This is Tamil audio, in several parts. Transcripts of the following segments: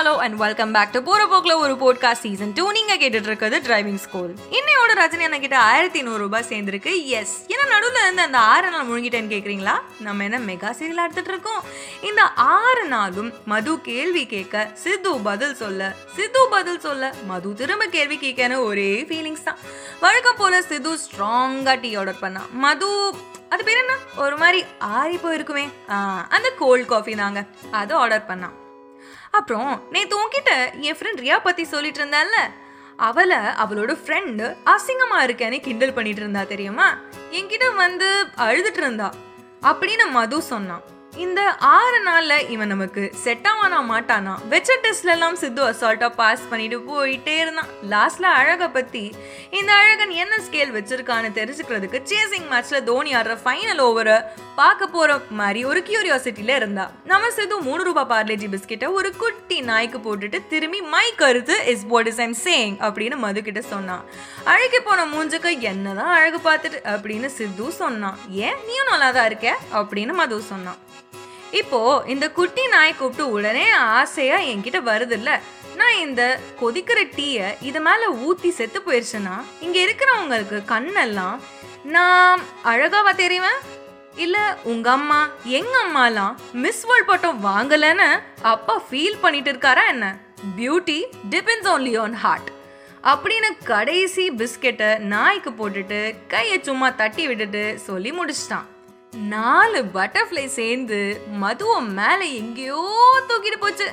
Hello and welcome back to போற போக்கில் ஒரு போட்காஸ்ட் சீசன் டூ நீங்க கேட்டுட்டு இருக்கிறது டிரைவிங் ஸ்கூல் இன்னையோட ரஜினி அண்ணா கிட்ட ஆயிரத்தி நூறு ரூபாய் சேர்ந்துருக்கு. எஸ் ஏன்னா நடுவில் இருந்து அந்த ஆறு நாள் முழுங்கிட்டேன்னு கேட்குறீங்களா நம்ம என்ன மெகா சீரியல் எடுத்துட்டு இருக்கோம். இந்த ஆறு நாளும் மது கேள்வி கேட்க சித்து பதில் சொல்ல சித்து பதில் சொல்ல மது திரும்ப கேள்வி கேட்கன்னு ஒரே ஃபீலிங்ஸ் தான். வழக்கம் போல சித்து ஸ்ட்ராங்காக டீ ஆர்டர் பண்ணா. மது அது பேர் என்ன? ஒரு மாதிரி ஆறி போயிருக்குமே அந்த கோல்ட் காஃபி தாங்க. அதை ஆர்டர் பண்ணான் அப்புறம் நேத்து உன்கிட்ட என் ஃப்ரெண்ட் ரியா பத்தி சொல்லிட்டு இருந்தால அவளை அவளோட ஃப்ரெண்டு அசிங்கமா இருக்கேன்னு கிண்டல் பண்ணிட்டு இருந்தா தெரியுமா? என்கிட்ட வந்து அழுதுட்டு இருந்தா. அப்படின்னு மது சொன்னான். இந்த ஆறு நாளில் இவன் நமக்கு செட் ஆவானா மாட்டானா? வெச்ச டெஸ்ட்லலாம் சித்து அசால்ட்டாக பாஸ் பண்ணிட்டு போயிட்டே இருந்தான். லாஸ்ட்டில் அழகை பற்றி இந்த அழகன் என்ன ஸ்கேல் வச்சிருக்கான்னு தெரிஞ்சுக்கிறதுக்கு சேசிங் மேட்ச்சில் தோனி ஆடுற ஃபைனல் ஓவரை பார்க்க போகிற மாதிரி ஒரு கியூரியாசிட்டியில் இருந்தா. நம்ம சித்து மூணு ரூபாய் பார்லேஜி பிஸ்கெட்டை ஒரு குட்டி நாய்க்கு போட்டுட்டு திரும்பி மை கருத்து is what is I'm saying அப்படின்னு மது கிட்ட சொன்னான் அழகி போன மூஞ்சுக்கு என்னதான் அழகு பார்த்துட்டு அப்படின்னு சித்து சொன்னான் ஏன் நீயும் நல்லா தான் இருக்க? அப்படின்னு மது சொன்னான் இப்போ இந்த குட்டி நாய் கூப்பிட்டு உடனே ஆசையா என்கிட்ட வருது இல்ல நான் இந்த கொதிக்கிற டீயை இது மேல ஊத்தி செத்து போயிருச்சுன்னா இங்க இருக்கிறவங்களுக்கு கண்ணெல்லாம் நான் அழகாவா தெரிவேன் இல்ல உங்க அம்மா எங்க அம்மாலாம் மிஸ் வேர்ல்ட் பட்டம் வாங்கலன்னு அப்பா ஃபீல் பண்ணிட்டு இருக்காரா என்ன? Beauty depends only on heart அப்படின்னு கடைசி பிஸ்கெட்டை நாய்க்கு போட்டுட்டு கையை சும்மா தட்டி விட்டுட்டு சொல்லி முடிச்சிட்டான். நாலு பட்டர்ஃப்ளை சேர்ந்து மதுவை மேலே எங்கேயோ தூக்கிட்டு போச்சு.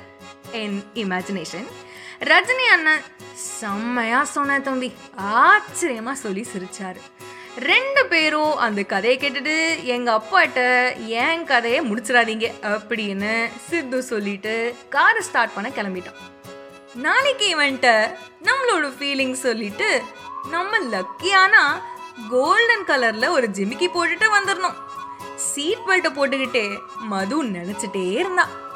என் இமேஜினேஷன் ரஜினி அண்ணன் செம்மையா சொன்ன தம்பி. ஆச்சரியமா சொல்லி சிரிச்சாரு. ரெண்டு பேரும் அந்த கதையை கேட்டுட்டு எங்க அப்பாட்ட என் கதையை முடிச்சிடாதீங்க அப்படின்னு சித்து சொல்லிட்டு காரை ஸ்டார்ட் பண்ண கிளம்பிட்டோம். நாளைக்கு இவன்ட்ட நம்மளோட ஃபீலிங் சொல்லிட்டு நம்ம லக்கியானா கோல்டன் கலர்ல ஒரு ஜிமிக்கி போட்டுட்டு வந்துடணும். சீட் பெல்ட்டை போட்டுக்கிட்டே மது நினைச்சிட்டே இருந்தான்.